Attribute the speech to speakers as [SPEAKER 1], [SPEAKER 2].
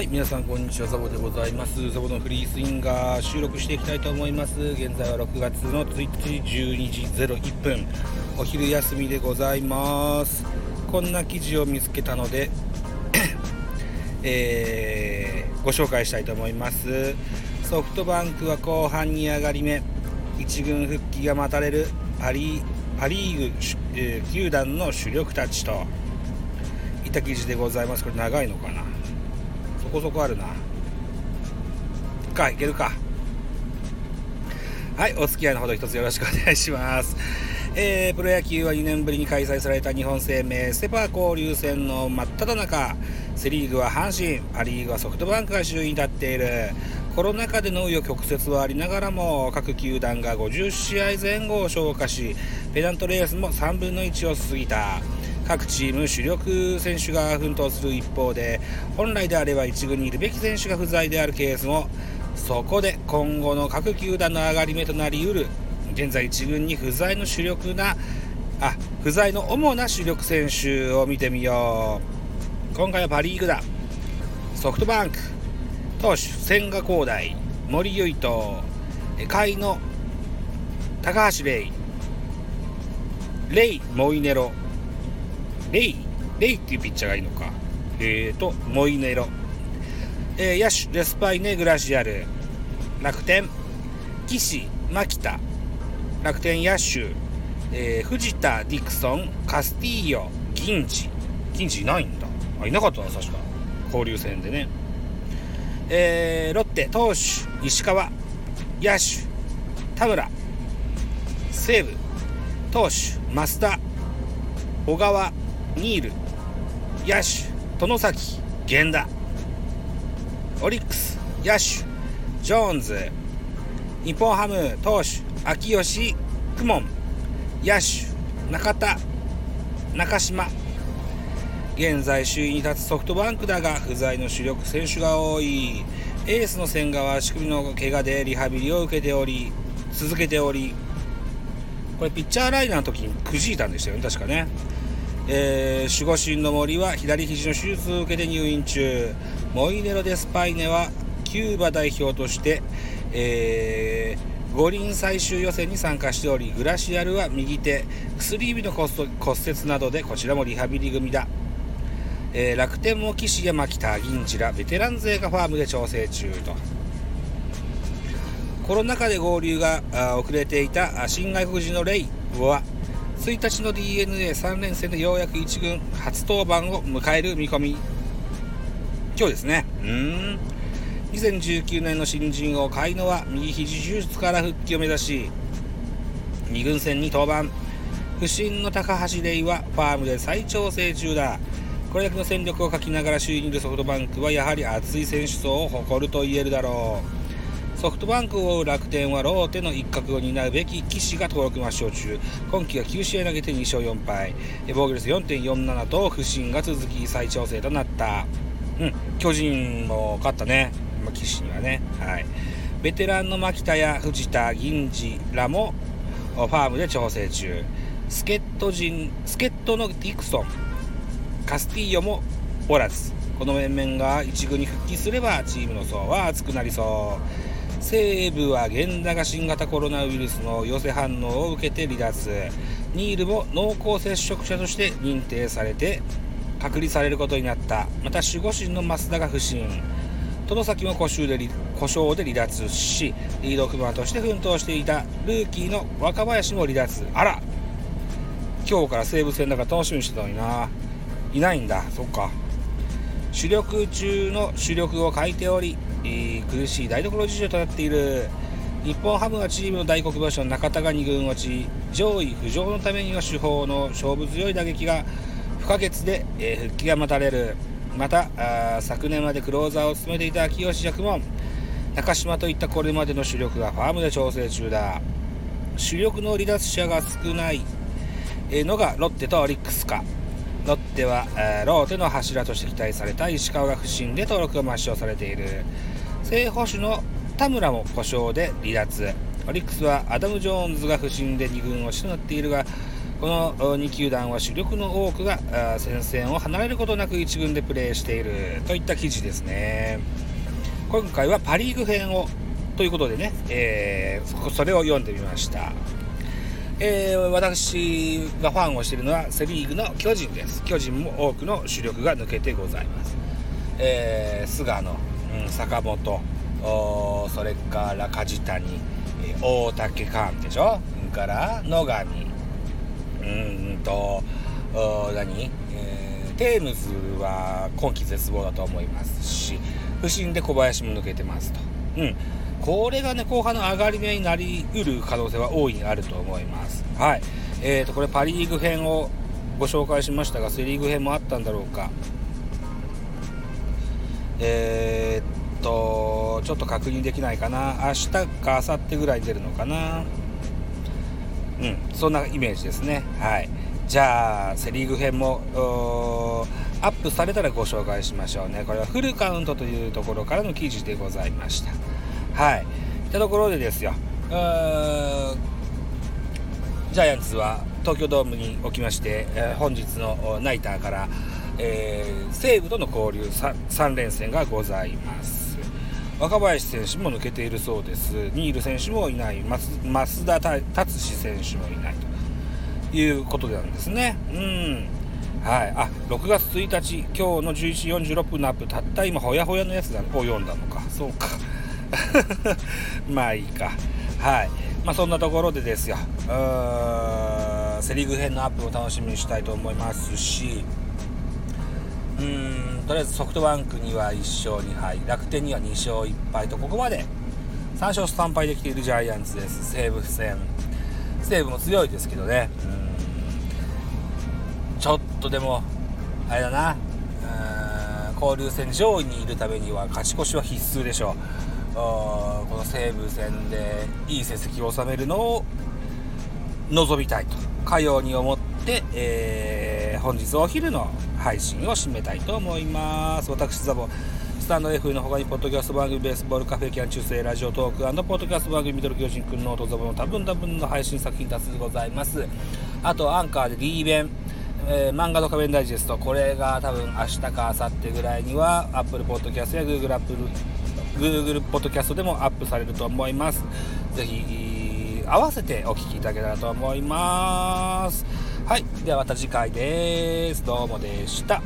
[SPEAKER 1] はい皆さんこんにちはザボでございます。ザボのフリースインガー収録していきたいと思います。現在は6月の1日12時01分。お昼休みでございます。こんな記事を見つけたので えー、ご紹介したいと思います。ソフトバンクは後半に上がり目。1軍復帰が待たれるパリパリーグ、えー、球団の主力たちと。いった記事でございます。これ長いのかな？こそこあるな。かいけるか。はいお付き合いのほど一つよろしくお願いします。えー、プロ野球は2年ぶりに開催された日本生命セ・パ交流戦の真っ只中。セ・リーグは阪神パ・リーグはソフトバンクが首位に立っている。コロナ禍での紆余曲折はありながらも各球団が50試合前後を消化しペナントレースも3分の1を過ぎた。各チーム主力選手が奮闘する一方で本来であれば1軍にいるべき選手が不在であるケースもそこで今後の各球団の上がり目となりうる現在1軍に不在の主力なあ不在の主な主力選手を見てみよう。今回はパ・リーグだ。ソフトバンク投手千賀滉大森唯斗甲斐の高橋玲レイ・モイネロ。レイ、レイっていうピッチャーがいいのか。えーと、モイネロ。えー、野手、デスパイネ、グラシアル。楽天、岸、牧田。楽天野手、えー、藤田、ディクソン、カスティーヨ、銀次。銀次いないんだ。あ、いなかったな、確か。交流戦でね。えー、ロッテ、投手、石川。野手、田村。西武、投手、増田。小川。ニール野手外崎源田オリックス野手ジョーンズ日本ハム投手秋吉公文野手中田中島。現在首位に立つソフトバンクだが不在の主力選手が多い。エースの千賀は足首の怪我でリハビリを受けており続けており。これピッチャーライナーの時にくじいたんでしたよね確かね。えー、守護神の森は左肘の手術を受けて入院中。モイネロ・デスパイネはキューバ代表として、えー、五輪最終予選に参加しておりグラシアルは右手薬指の骨折などでこちらもリハビリ組だ、えー、楽天も岸山北銀次らベテラン勢がファームで調整中と。コロナ禍で合流が遅れていた新外国人のレイは1日の d n a 3連戦でようやく1軍初登板を迎える見込み。今日ですね。うん。2019年の新人王甲斐野は右肘手術から復帰を目指し2軍戦に登板。不振の高橋玲はファームで再調整中だ。これだけの戦力を欠きながら首位にいるソフトバンクはやはり熱い選手層を誇ると言えるだろう。ソフトバンクを追う楽天はローテの一角を担うべき岸が登録抹消中。今季は9試合投げて2勝4敗。防御率4.47と不振が続き再調整となった。うん巨人も勝ったね、まあ、岸にはね。はい。ベテランの牧田や藤田銀次らもファームで調整中。助っ人陣助っ人のディクソン。カスティーヨもおらず。この面々が1軍に復帰すればチームの層は厚くなりそう。西武は源田が新型コロナウイルスの陽性反応を受けて離脱。ニールも濃厚接触者として認定されて隔離されることになった。また守護神の増田が不振外崎も故障で故障で離脱しリードクマとして奮闘していたルーキーの若林も離脱。あら今日から西武戦だから楽しみにしてたのにな。いないんだ。そっか。主力中の主力を欠いており苦しい台所事情となっている日本ハムはチームの大黒柱の中田が2軍落ち。上位浮上のためには主砲の勝負強い打撃が不可欠で、えー、復帰が待たれる。また昨年までクローザーを務めていた秋吉役も中島といったこれまでの主力がファームで調整中だ。主力の離脱者が少ないのがロッテとオリックスか。ロッテは、ローテの柱として期待された石川が不振で登録が抹消されている。正捕手の田村も故障で離脱。オリックスはアダム・ジョーンズが不振で2軍落ちとなっているがこの2球団は主力の多くが戦線を離れることなく1軍でプレーしているといった記事ですね。今回はパ・リーグ編をということでね、えー、それを読んでみました、えー、私がファンをしているのはセ・リーグの巨人です。巨人も多くの主力が抜けてございます、えー、菅野、坂本それから梶谷大竹寛でしょ？から野上うんと何、え、テームズは今季絶望だと思いますし不審で小林も抜けてますと。うんこれがね、後半の上がり目になりうる可能性は大いにあると思います。はい。えーと、これパ・リーグ編をご紹介しましたが、セ・リーグ編もあったんだろうか。えー、っと、ちょっと確認できないかな。明日か明後日ぐらいに出るのかな。うん、そんなイメージですね。はい。じゃあ、セ・リーグ編もアップされたらご紹介しましょうね。これはフルカウントというところからの記事でございました。はい。ってところでですよ。ジャイアンツは東京ドームにおきまして、えー、本日のナイターから、えー、西武との交流 3, 3連戦がございます。若林選手も抜けているそうです。ニール選手もいない。増田達志選手もいないということなんですね。うん。はい。あ6月1日今日の11時46分のアップたった。今ほやほやのやつを読んだのか。そうか。まあいいか。はい。まあそんなところでですよ。セ・リーグ編のアップを楽しみにしたいと思いますしうん。とりあえずソフトバンクには1勝2敗楽天には2勝1敗とここまで3勝3敗できているジャイアンツです。西武戦。西武も強いですけどね。ちょっとでもあれだな。交流戦上位にいるためには勝ち越しは必須でしょう。この西武戦でいい成績を収めるのを望みたいとかように思って、えー、本日お昼の配信を締めたいと思います。私ザボスタンド F の他にポッドキャスト番組ベースボールカフェキャン中世ラジオトークポッドキャスト番組ミドル巨人くんノートザボの多分多分の配信作品多数ございます。あとアンカーで D 弁えー、漫画の仮面ダイジェストこれが多分明日か明後日ぐらいには Apple Podcast や Google, Apple Google Podcast でもアップされると思います。ぜひ合わせてお聴きいただけたらと思います。はい。ではまた次回です。どうもでした。